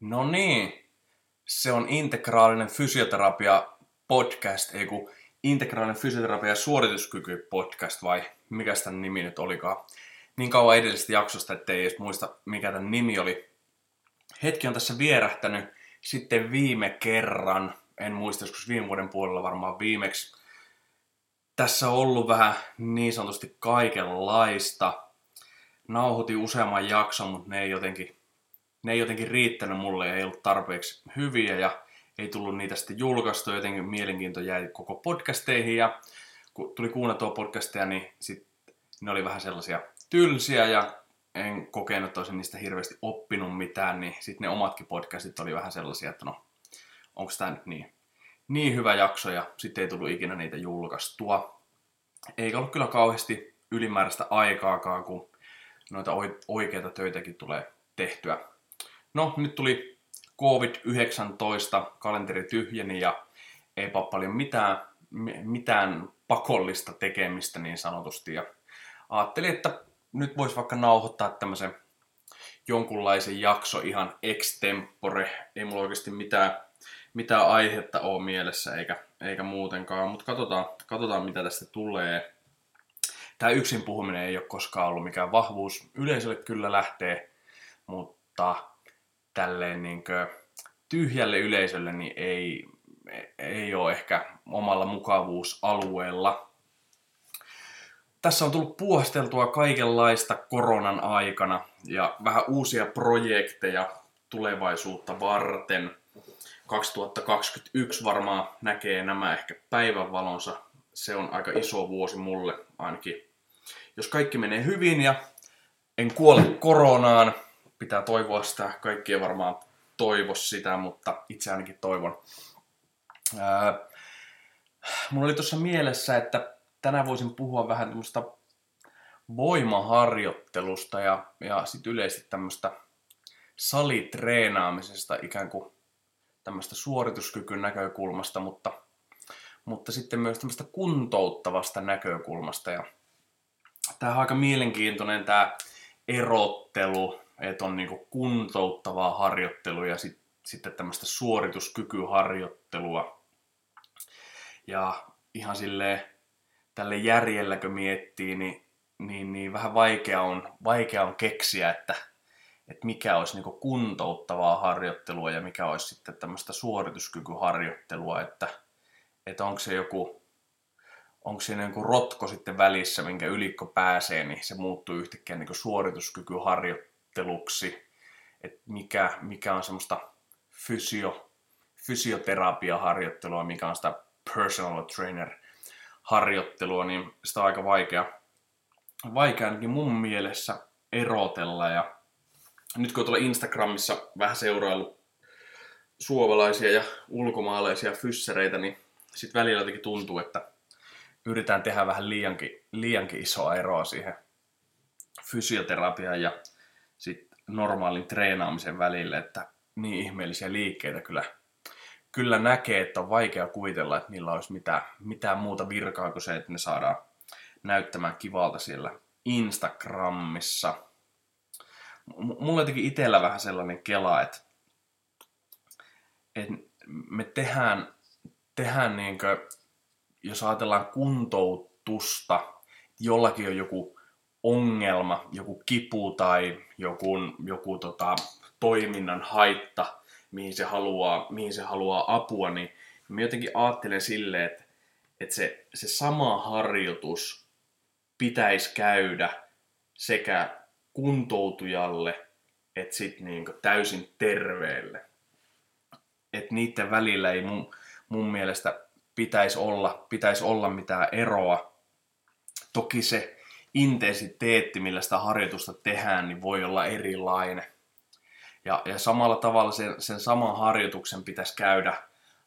No niin, se on integraalinen fysioterapia podcast, ei kun integraalinen fysioterapia suorituskyky podcast vai mikä tämän nimi nyt olikaan. Niin kauan edellisestä jaksosta, ettei edes muista mikä tämän nimi oli. Hetki on tässä vierähtänyt sitten viime kerran, en muista joskus viime vuoden puolella varmaan viimeksi. Tässä on ollut vähän niin sanotusti kaikenlaista. Nauhoitin useamman jakson, mutta ne ei jotenkin ne ei jotenkin riittänyt mulle, ei ollut tarpeeksi hyviä ja ei tullut niitä sitten julkaistua, jotenkin mielenkiinto jäi koko podcasteihin ja kun tuli kuunneltua podcasteja, niin sit ne oli vähän sellaisia tylsiä ja en kokenut, että olisin niistä hirveästi oppinut mitään, niin sitten ne omatkin podcastit oli vähän sellaisia, että no, onko tämä nyt niin, niin hyvä jakso ja sitten ei tullut ikinä niitä julkaistua. Eikä ollut kyllä kauheasti ylimääräistä aikaakaan, kun noita oikeita töitäkin tulee tehtyä No, nyt tuli COVID-19, kalenteri tyhjeni ja eipä paljon mitään, mitään pakollista tekemistä niin sanotusti. Ja ajattelin, että nyt voisi vaikka nauhoittaa tämmöisen jonkunlaisen jakso ihan extempore. Ei mulla oikeasti mitään, mitään aihetta ole mielessä eikä, eikä muutenkaan, mutta katsotaan, katsotaan mitä tästä tulee. Tämä yksin puhuminen ei ole koskaan ollut mikään vahvuus. Yleisölle kyllä lähtee, mutta tälleen niin kuin tyhjälle yleisölle niin ei, ei ole ehkä omalla mukavuusalueella. Tässä on tullut puhasteltua kaikenlaista koronan aikana ja vähän uusia projekteja tulevaisuutta varten. 2021 varmaan näkee nämä ehkä päivänvalonsa. Se on aika iso vuosi mulle ainakin. Jos kaikki menee hyvin ja en kuole koronaan, pitää toivoa sitä, kaikkien varmaan toivo sitä, mutta itse ainakin toivon. Ää, mulla oli tuossa mielessä, että tänään voisin puhua vähän tämmöistä voimaharjoittelusta ja, ja sitten yleisesti tämmöistä salitreenaamisesta ikään kuin tämmöistä suorituskykyn näkökulmasta, mutta, mutta sitten myös tämmöistä kuntouttavasta näkökulmasta. Ja tämä on aika mielenkiintoinen tämä erottelu että on niinku kuntouttavaa harjoittelua ja sit, sitten tämmöistä suorituskykyharjoittelua. Ja ihan sille tälle järjelläkö miettii, niin, niin, niin vähän vaikea on, vaikea on keksiä, että, että mikä olisi niinku kuntouttavaa harjoittelua ja mikä olisi sitten tämmöistä suorituskykyharjoittelua, että, että onko se joku, onko siinä joku rotko sitten välissä, minkä ylikko pääsee, niin se muuttuu yhtäkkiä niin suorituskykyharjoitteluun harjoitteluksi, että mikä, mikä on semmoista fysio, fysioterapiaharjoittelua, mikä on sitä personal trainer harjoittelua, niin sitä on aika vaikea, vaikea ainakin mun mielessä erotella. Ja nyt kun tuolla Instagramissa vähän seuraillut suomalaisia ja ulkomaalaisia fyssereitä, niin sitten välillä jotenkin tuntuu, että yritetään tehdä vähän liiankin, liiankin isoa eroa siihen fysioterapiaan ja sit normaalin treenaamisen välille, että niin ihmeellisiä liikkeitä kyllä, kyllä näkee, että on vaikea kuvitella, että niillä olisi mitään, mitään muuta virkaa kuin se, että ne saadaan näyttämään kivalta siellä Instagramissa. M- mulla jotenkin itsellä vähän sellainen kela, että, että me tehdään, tehdään niin kuin, jos ajatellaan kuntoutusta, jollakin on joku ongelma, joku kipu tai joku, joku tota, toiminnan haitta, mihin se, haluaa, mihin se haluaa apua, niin mä jotenkin ajattelen silleen, että, että se, se sama harjoitus pitäisi käydä sekä kuntoutujalle että sitten niin täysin terveelle. Että niiden välillä ei mun, mun mielestä pitäisi olla, pitäisi olla mitään eroa. Toki se intensiteetti, millä sitä harjoitusta tehdään, niin voi olla erilainen. Ja, ja samalla tavalla sen, sen saman harjoituksen pitäisi käydä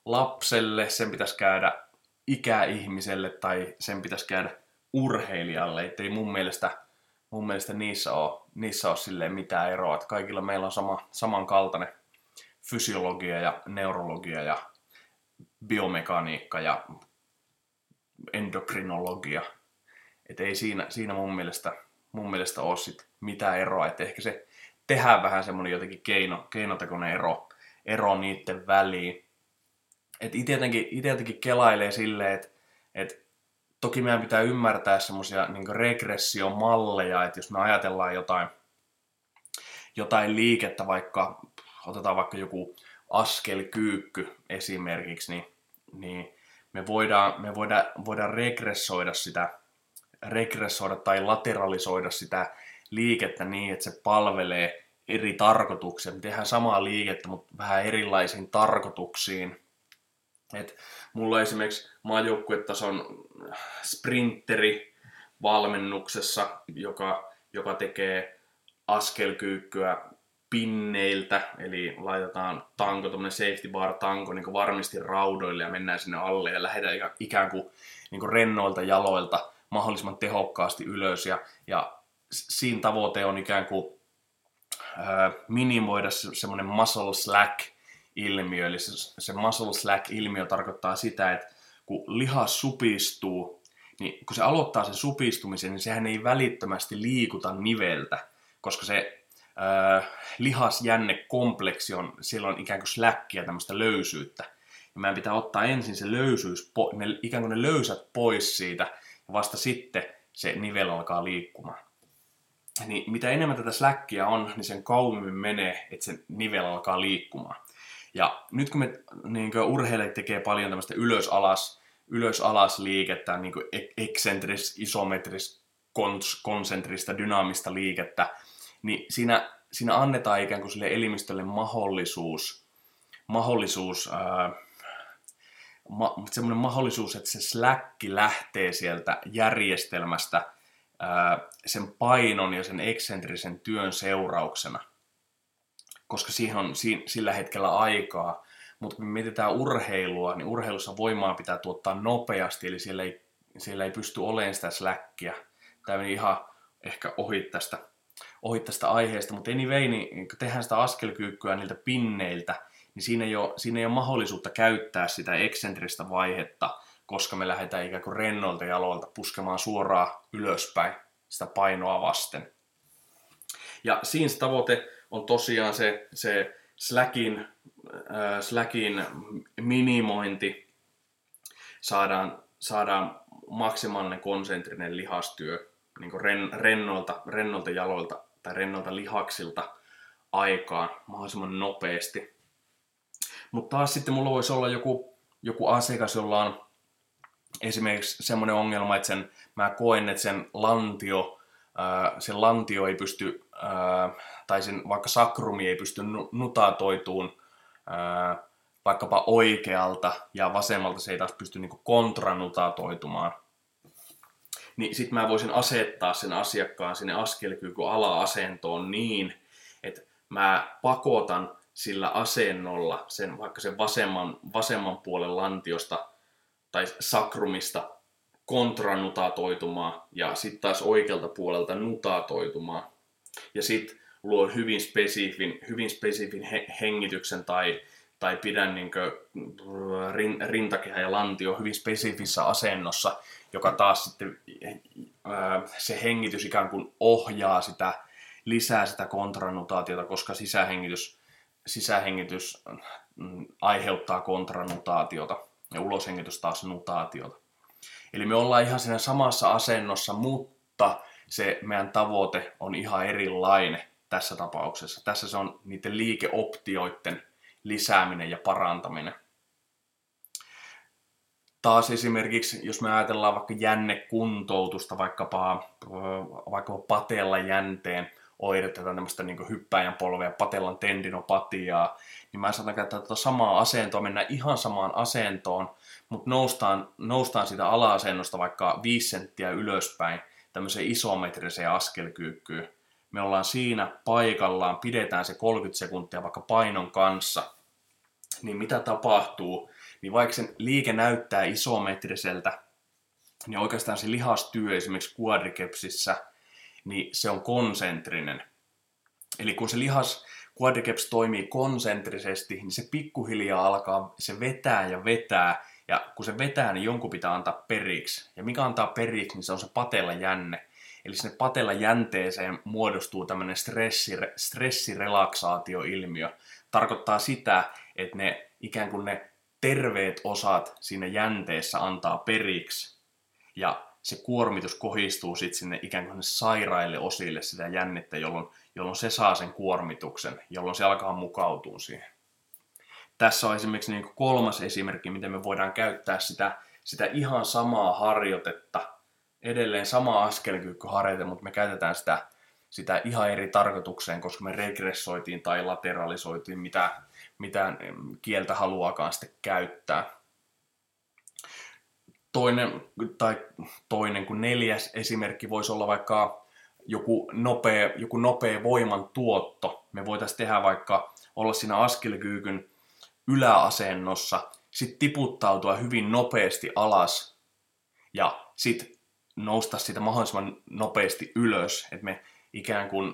lapselle, sen pitäisi käydä ikäihmiselle tai sen pitäisi käydä urheilijalle. Että ei mun mielestä, mun mielestä niissä ole, niissä ole silleen mitään eroa. Että kaikilla meillä on sama, samankaltainen fysiologia ja neurologia ja biomekaniikka ja endokrinologia – et ei siinä, siinä mun, mielestä, mun mielestä ole sit mitään eroa. Et ehkä se tehdään vähän semmoinen jotenkin keino, keinotekoinen ero, ero niiden väliin. Et itse jotenkin, ite jotenkin kelailee silleen, että et toki meidän pitää ymmärtää semmoisia niin regressiomalleja, että jos me ajatellaan jotain, jotain liikettä, vaikka otetaan vaikka joku askelkyykky esimerkiksi, niin, niin me voidaan, me voidaan, voidaan regressoida sitä, regressoida tai lateralisoida sitä liikettä niin, että se palvelee eri tarkoituksia. Me tehdään samaa liikettä, mutta vähän erilaisiin tarkoituksiin. Et mulla esimerkiksi maajoukkuetason sprinteri valmennuksessa, joka, joka tekee askelkyykkyä pinneiltä, eli laitetaan tanko, tuommoinen safety bar tanko niin varmasti raudoille ja mennään sinne alle ja lähdetään ikään kuin, niin kuin rennoilta jaloilta mahdollisimman tehokkaasti ylös ja, ja siinä tavoite on ikään kuin minimoida se, semmoinen muscle slack ilmiö, eli se, se muscle slack ilmiö tarkoittaa sitä, että kun lihas supistuu, niin kun se aloittaa sen supistumisen, niin sehän ei välittömästi liikuta niveltä, koska se äh, lihasjännekompleksi on, siellä on ikään kuin släkkiä, tämmöistä löysyyttä. Ja meidän pitää ottaa ensin se löysyys, ne, ikään kuin ne löysät pois siitä, vasta sitten se nivel alkaa liikkumaan. Niin mitä enemmän tätä släkkiä on, niin sen kauemmin menee, että se nivel alkaa liikkumaan. Ja nyt kun me niin urheilijat tekee paljon tämmöistä ylös-alas, ylös-alas liikettä, niin kuin eksentris, isometris, konsentrista, dynaamista liikettä, niin siinä, siinä annetaan ikään kuin sille elimistölle mahdollisuus, mahdollisuus ää, ma, semmoinen mahdollisuus, että se släkki lähtee sieltä järjestelmästä ää, sen painon ja sen eksentrisen työn seurauksena, koska siihen on si, sillä hetkellä aikaa. Mutta kun mietitään urheilua, niin urheilussa voimaa pitää tuottaa nopeasti, eli siellä ei, siellä ei pysty olemaan sitä släkkiä. Tämä meni ihan ehkä ohi tästä ohi tästä aiheesta, mutta anyway, niin tehdään sitä askelkyykkyä niiltä pinneiltä, niin siinä ei, ole, siinä ei ole mahdollisuutta käyttää sitä eksentristä vaihetta, koska me lähdetään ikään kuin rennolta jaloilta puskemaan suoraan ylöspäin sitä painoa vasten. Ja siinä tavoite on tosiaan se, se slackin, äh, slackin minimointi, saadaan, saadaan maksimaalinen konsentrinen lihastyö niin ren, rennolta, rennolta jaloilta tai rennolta lihaksilta aikaan mahdollisimman nopeasti. Mutta taas sitten mulla voisi olla joku, joku asiakas, jolla on esimerkiksi semmoinen ongelma, että sen, mä koen, että sen lantio, ää, sen lantio ei pysty, ää, tai sen vaikka sakrumi ei pysty nutatoituun ää, vaikkapa oikealta ja vasemmalta se ei taas pysty niin kontranutatoitumaan. Niin sitten mä voisin asettaa sen asiakkaan sinne askelkyky ala-asentoon niin, että mä pakotan sillä asennolla sen vaikka sen vasemman, vasemman puolen lantiosta tai sakrumista kontranutatoitumaan ja sitten taas oikealta puolelta nutatoitumaan. Ja sitten luo hyvin spesifin, hyvin spesifin he, hengityksen tai, tai pidän niin rin, rintakehä ja lantio hyvin spesifissä asennossa, joka taas sitten se hengitys ikään kuin ohjaa sitä, lisää sitä kontranutaatiota, koska sisähengitys, sisähengitys mm, aiheuttaa kontranutaatiota ja uloshengitys taas nutaatiota. Eli me ollaan ihan siinä samassa asennossa, mutta se meidän tavoite on ihan erilainen tässä tapauksessa. Tässä se on niiden liikeoptioiden lisääminen ja parantaminen taas esimerkiksi, jos me ajatellaan vaikka jännekuntoutusta, vaikkapa, vaikkapa patella jänteen oiretta tai tämmöistä niin hyppäjän polvea, patellan tendinopatiaa, niin mä saatan käyttää tätä samaa asentoa, mennä ihan samaan asentoon, mutta noustaan, noustaan sitä ala-asennosta vaikka 5 senttiä ylöspäin tämmöiseen isometriseen askelkyykkyyn. Me ollaan siinä paikallaan, pidetään se 30 sekuntia vaikka painon kanssa, niin mitä tapahtuu, niin vaikka sen liike näyttää isometriseltä, niin oikeastaan se lihastyö esimerkiksi quadricepsissä, niin se on konsentrinen. Eli kun se lihas quadriceps toimii konsentrisesti, niin se pikkuhiljaa alkaa, se vetää ja vetää, ja kun se vetää, niin jonkun pitää antaa periksi. Ja mikä antaa periksi, niin se on se patella jänne. Eli sinne patella jänteeseen muodostuu tämmöinen stressi, stressirelaksaatioilmiö. Tarkoittaa sitä, että ne ikään kuin ne terveet osat siinä jänteessä antaa periksi ja se kuormitus kohistuu sitten sinne ikään kuin sairaille osille sitä jännettä, jolloin, jolloin se saa sen kuormituksen, jolloin se alkaa mukautua siihen. Tässä on esimerkiksi niin kolmas esimerkki, miten me voidaan käyttää sitä, sitä ihan samaa harjoitetta, edelleen sama askelkyykkyharjoite, mutta me käytetään sitä, sitä ihan eri tarkoitukseen, koska me regressoitiin tai lateralisoitiin, mitä, mitä kieltä haluaakaan sitten käyttää. Toinen, tai toinen kuin neljäs esimerkki voisi olla vaikka joku nopea, joku nopea voiman tuotto. Me voitaisiin tehdä vaikka olla siinä askelkyykyn yläasennossa, sitten tiputtautua hyvin nopeasti alas ja sitten nousta sitä mahdollisimman nopeasti ylös, että me ikään kuin,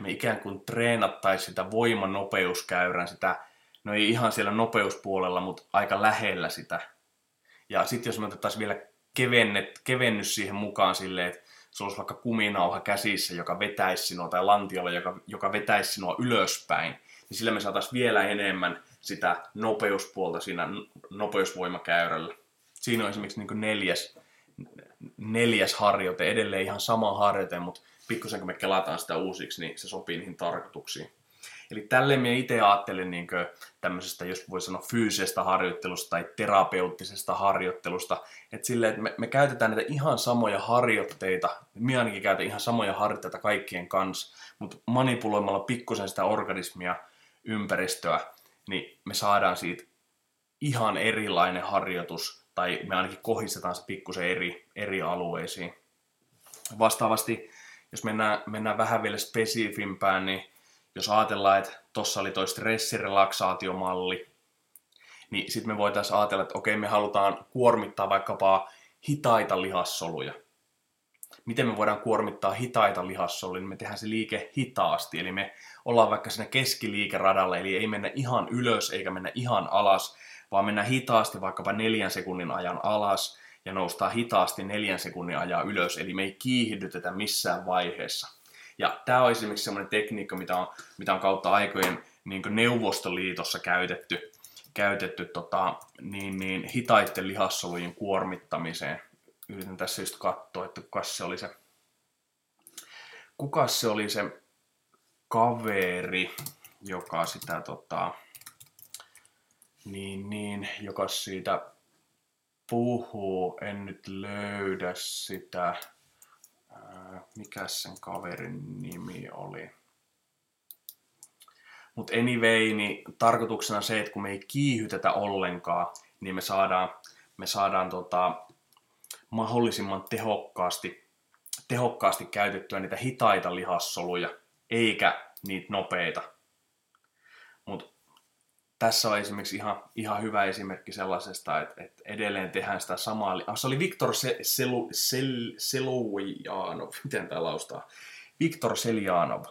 me ikään kuin treenattaisiin sitä voimanopeuskäyrän, sitä, no ei ihan siellä nopeuspuolella, mutta aika lähellä sitä. Ja sitten jos me otettaisiin vielä kevennet, kevennys siihen mukaan silleen, että se olisi vaikka kuminauha käsissä, joka vetäisi sinua, tai lantiolla, joka, joka vetäisi sinua ylöspäin, niin sillä me saataisiin vielä enemmän sitä nopeuspuolta siinä nopeusvoimakäyrällä. Siinä on esimerkiksi niin neljäs, neljäs harjoite, edelleen ihan sama harjoite, mutta pikkusen kun me kelataan sitä uusiksi, niin se sopii niihin tarkoituksiin. Eli tälleen minä itse ajattelen niin tämmöisestä, jos voi sanoa fyysisestä harjoittelusta tai terapeuttisesta harjoittelusta, että silleen, että me, me käytetään näitä ihan samoja harjoitteita, minä ainakin käytän ihan samoja harjoitteita kaikkien kanssa, mutta manipuloimalla pikkusen sitä organismia, ympäristöä, niin me saadaan siitä ihan erilainen harjoitus, tai me ainakin kohistetaan se pikkusen eri, eri alueisiin. Vastaavasti, jos mennään, mennään vähän vielä spesifimpään, niin jos ajatellaan, että tuossa oli toi stressirelaksaatiomalli, niin sitten me voitaisiin ajatella, että okei, me halutaan kuormittaa vaikkapa hitaita lihassoluja. Miten me voidaan kuormittaa hitaita lihassoluja? Niin me tehdään se liike hitaasti, eli me ollaan vaikka siinä keskiliikeradalla, eli ei mennä ihan ylös eikä mennä ihan alas, vaan mennä hitaasti vaikkapa neljän sekunnin ajan alas ja noustaa hitaasti neljän sekunnin ajan ylös, eli me ei kiihdytetä missään vaiheessa. Ja tämä on esimerkiksi sellainen tekniikka, mitä on, mitä on kautta aikojen niin Neuvostoliitossa käytetty, käytetty tota, niin, niin, hitaiden lihassolujen kuormittamiseen. Yritän tässä just katsoa, että kuka se oli se, kuka se, oli se kaveri, joka sitä tota, niin, niin, joka siitä puhuu, en nyt löydä sitä mikä sen kaverin nimi oli. Mutta anyway, niin tarkoituksena se, että kun me ei kiihytetä ollenkaan, niin me saadaan, me saadaan tota, mahdollisimman tehokkaasti, tehokkaasti käytettyä niitä hitaita lihassoluja, eikä niitä nopeita. Mutta tässä on esimerkiksi ihan, ihan hyvä esimerkki sellaisesta, että, että edelleen tehdään sitä samaa. Ah, se oli Viktor Se, Selu, Sel, miten tämä laustaa? Viktor Seljanov.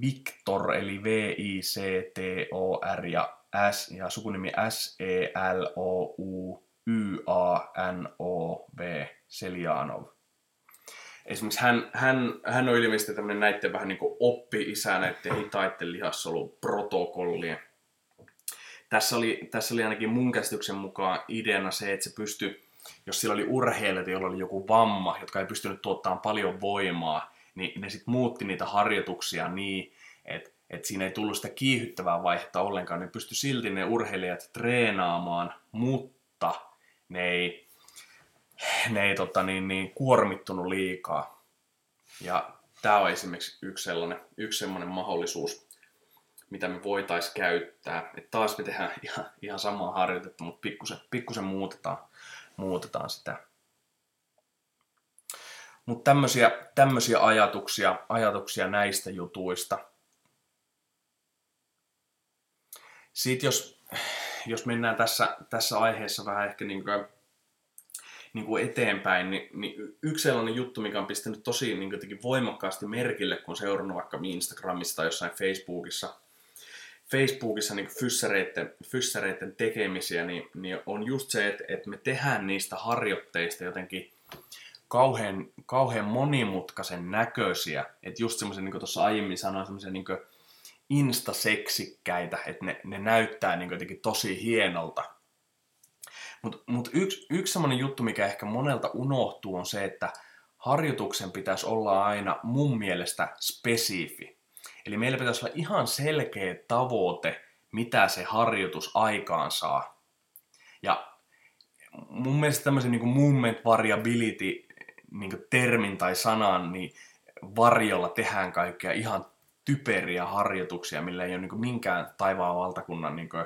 Viktor, eli V-I-C-T-O-R ja S, ja sukunimi S-E-L-O-U-Y-A-N-O-V, Seljanov. Esimerkiksi hän, hän, hän on ilmeisesti tämmöinen näiden vähän niin kuin oppi-isä näiden hitaiden lihassoluprotokollien tässä oli, tässä oli ainakin mun käsityksen mukaan ideana se, että se pystyi, jos sillä oli urheilijoita, joilla oli joku vamma, jotka ei pystynyt tuottamaan paljon voimaa, niin ne sitten muutti niitä harjoituksia niin, että että siinä ei tullut sitä kiihyttävää vaihetta ollenkaan. Ne pysty silti ne urheilijat treenaamaan, mutta ne ei, ne ei tota, niin, niin, kuormittunut liikaa. Ja tämä on esimerkiksi yksi sellainen, yksi sellainen mahdollisuus, mitä me voitaisiin käyttää. Et taas me tehdään ihan, ihan samaa harjoitetta, mutta pikkusen, pikkusen muutetaan, muutetaan sitä. Mutta tämmöisiä, tämmöisiä ajatuksia, ajatuksia näistä jutuista. Sitten jos, jos mennään tässä, tässä aiheessa vähän ehkä niin kuin, niin kuin eteenpäin, niin, niin yksi sellainen juttu, mikä on pistänyt tosi niin voimakkaasti merkille, kun seurannut vaikka Instagramissa tai jossain Facebookissa – Facebookissa niin fyssäreiden, fyssäreiden tekemisiä, niin, niin on just se, että, että me tehdään niistä harjoitteista jotenkin kauhean, kauhean monimutkaisen näköisiä. Että just semmoisen, niin kuin tuossa aiemmin sanoin, semmoisia niin instaseksikkäitä, että ne, ne näyttää niin jotenkin tosi hienolta. Mutta mut yksi, yksi semmoinen juttu, mikä ehkä monelta unohtuu, on se, että harjoituksen pitäisi olla aina mun mielestä spesifi. Eli meillä pitäisi olla ihan selkeä tavoite, mitä se harjoitus aikaan saa. Ja mun mielestä tämmöisen niin movement variability niin termin tai sanan, niin varjolla tehdään kaikkea ihan typeriä harjoituksia, millä ei ole niin minkään taivaan valtakunnan, niin kuin,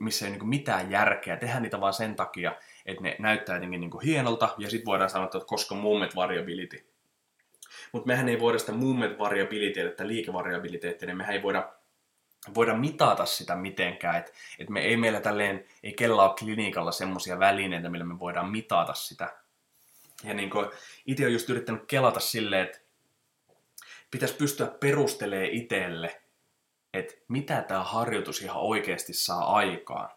missä ei ole niin mitään järkeä. Tehdään niitä vaan sen takia, että ne näyttää jotenkin niin hienolta, ja sitten voidaan sanoa, että koska movement variability. Mutta mehän ei voida sitä movement variability, että liikevariabiliteettia, niin mehän ei voida voida mitata sitä mitenkään, että et me ei meillä tälleen, ei kella ole klinikalla semmoisia välineitä, millä me voidaan mitata sitä. Ja niin itse olen just yrittänyt kelata silleen, että pitäisi pystyä perustelemaan itselle, että mitä tämä harjoitus ihan oikeasti saa aikaan.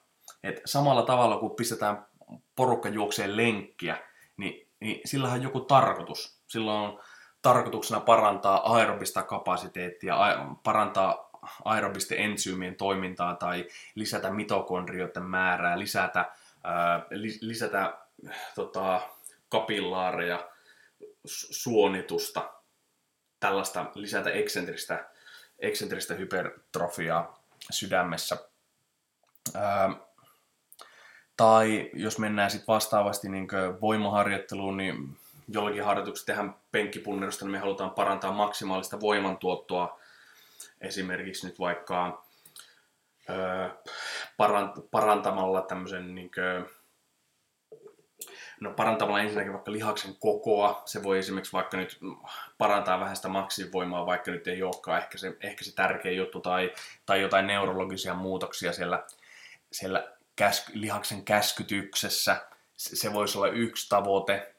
Et samalla tavalla kun pistetään porukka juokseen lenkkiä, niin, niin sillä on joku tarkoitus. Sillä on tarkoituksena parantaa aerobista kapasiteettia, parantaa aerobisten entsyymien toimintaa tai lisätä mitokondrioiden määrää, lisätä, ää, lisätä tota, kapillaareja, suonitusta, tällaista lisätä eksentristä, eksentristä hypertrofiaa sydämessä. Ää, tai jos mennään sitten vastaavasti niin voimaharjoitteluun, niin jollakin harjoituksessa tehdään penkkipunnerusta, niin me halutaan parantaa maksimaalista voimantuottoa. Esimerkiksi nyt vaikka ö, parantamalla tämmöisen niin kuin, no parantamalla ensinnäkin vaikka lihaksen kokoa, se voi esimerkiksi vaikka nyt parantaa vähän sitä maksivoimaa, vaikka nyt ei olekaan ehkä se, ehkä se tärkeä juttu, tai, tai jotain neurologisia muutoksia siellä, siellä käsky, lihaksen käskytyksessä, se, se voisi olla yksi tavoite,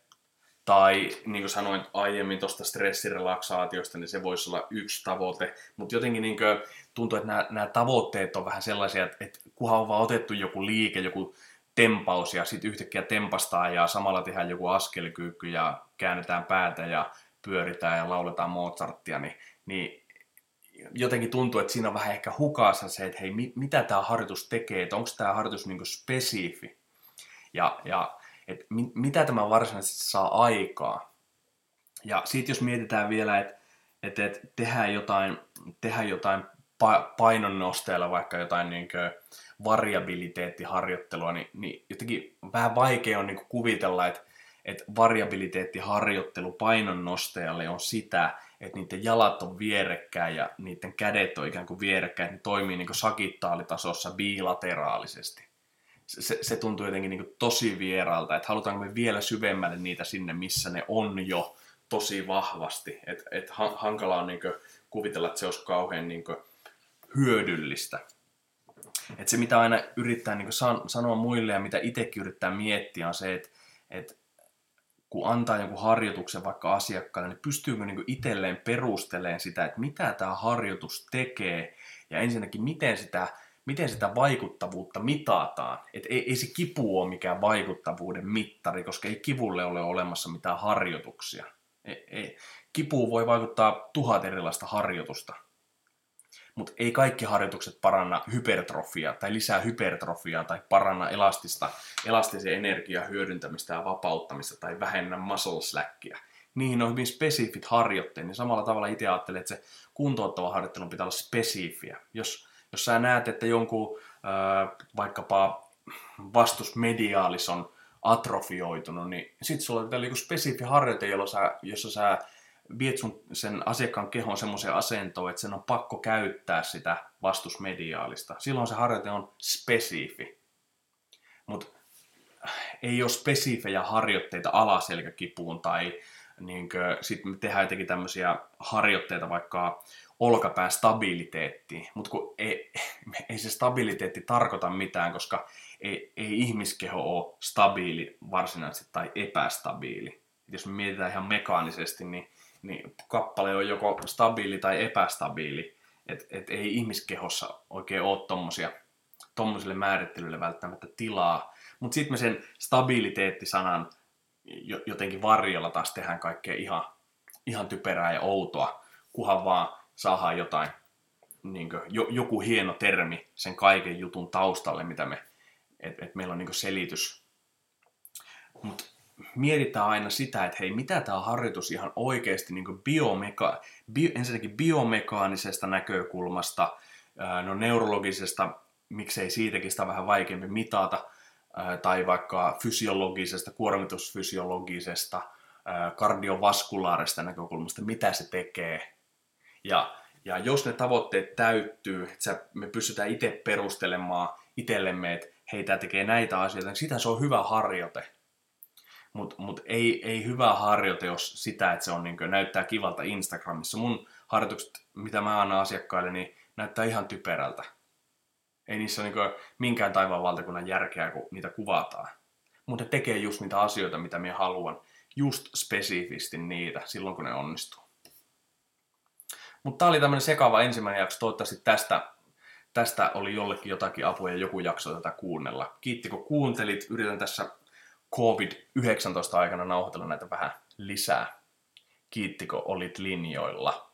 tai niin kuin sanoin aiemmin tuosta stressirelaksaatiosta, niin se voisi olla yksi tavoite. Mutta jotenkin niin kuin, tuntuu, että nämä, nämä tavoitteet on vähän sellaisia, että, että kunhan on vaan otettu joku liike, joku tempaus ja sitten yhtäkkiä tempastaa ja samalla tehdään joku askelkyykky ja käännetään päätä ja pyöritään ja lauletaan Mozartia, niin, niin jotenkin tuntuu, että siinä on vähän ehkä hukassa se, että hei, mit, mitä tämä harjoitus tekee, että onko tämä harjoitus niin spesifi. Ja, ja että mit, mitä tämä varsinaisesti saa aikaa. Ja sitten jos mietitään vielä, että että, että tehdään jotain, tehdään jotain painonnosteella, vaikka jotain niin variabiliteettiharjoittelua, niin, niin jotenkin vähän vaikea on niin kuvitella, että, että variabiliteettiharjoittelu painonnostajalle on sitä, että niiden jalat on vierekkäin ja niiden kädet on ikään kuin vierekkäin, että ne toimii niin sagittaalitasossa bilateraalisesti. Se, se tuntuu jotenkin niin tosi vieraalta, että halutaanko me vielä syvemmälle niitä sinne, missä ne on jo tosi vahvasti. Että et hankala on niin kuvitella, että se olisi kauhean niin hyödyllistä. Et se, mitä aina yrittää niin san- sanoa muille ja mitä itsekin yrittää miettiä, on se, että, että kun antaa jonkun harjoituksen vaikka asiakkaalle, niin pystyykö niin itselleen perusteleen sitä, että mitä tämä harjoitus tekee ja ensinnäkin miten sitä, miten sitä vaikuttavuutta mitataan. Et ei, ei se kipu ole mikään vaikuttavuuden mittari, koska ei kivulle ole olemassa mitään harjoituksia. Ei, ei. Kipuun voi vaikuttaa tuhat erilaista harjoitusta mutta ei kaikki harjoitukset paranna hypertrofiaa tai lisää hypertrofiaa tai paranna elastista, elastisen energiaa hyödyntämistä ja vapauttamista tai vähennä muscle slackia. Niihin on hyvin spesifit harjoitteet, niin samalla tavalla itse ajattelen, että se kuntouttava harjoittelu pitää olla spesifiä. Jos, jos sä näet, että jonkun äh, vaikkapa vastusmediaalis on atrofioitunut, niin sitten sulla on joku spesifi harjoite, sä, jossa sä viet sun, sen asiakkaan kehon semmoiseen asentoon, että sen on pakko käyttää sitä vastusmediaalista. Silloin se harjoite on spesifi. Mutta ei ole spesifejä harjoitteita alaselkäkipuun tai niin sitten me tehdään jotenkin tämmöisiä harjoitteita vaikka olkapään stabiliteettiin, mutta kun ei, ei se stabiliteetti tarkoita mitään, koska ei, ei ihmiskeho ole stabiili varsinaisesti tai epästabiili. jos me mietitään ihan mekaanisesti, niin niin kappale on joko stabiili tai epästabiili. Että et ei ihmiskehossa oikein ole tommosia, tommosille määrittelyille välttämättä tilaa. Mutta sitten me sen stabiliteettisanan jotenkin varjolla taas tehdään kaikkea ihan, ihan typerää ja outoa, kunhan vaan saadaan jotain, niin kuin, jo, joku hieno termi sen kaiken jutun taustalle, mitä me, että et meillä on niin selitys. Mutta mietitään aina sitä, että hei, mitä tämä harjoitus ihan oikeasti niin biomeka- bio, ensinnäkin biomekaanisesta näkökulmasta, no neurologisesta, miksei siitäkin sitä vähän vaikeampi mitata, tai vaikka fysiologisesta, kuormitusfysiologisesta, kardiovaskulaarista näkökulmasta, mitä se tekee. Ja, ja jos ne tavoitteet täyttyy, että me pystytään itse perustelemaan itsellemme, että hei, tämä tekee näitä asioita, niin sitä se on hyvä harjoite. Mutta mut ei, ei hyvä harjoite, jos sitä, että se on, niin kuin, näyttää kivalta Instagramissa. Mun harjoitukset, mitä mä annan asiakkaille, niin näyttää ihan typerältä. Ei niissä ole niin minkään taivaan valtakunnan järkeä, kun niitä kuvataan. Mutta tekee just niitä asioita, mitä minä haluan. Just spesifisti niitä, silloin kun ne onnistuu. Mutta tämä oli tämmöinen sekava ensimmäinen jakso. Toivottavasti tästä, tästä oli jollekin jotakin apua ja joku jakso tätä kuunnella. Kiitti kun kuuntelit. Yritän tässä COVID-19 aikana nauhoitella näitä vähän lisää. Kiitti kun olit linjoilla.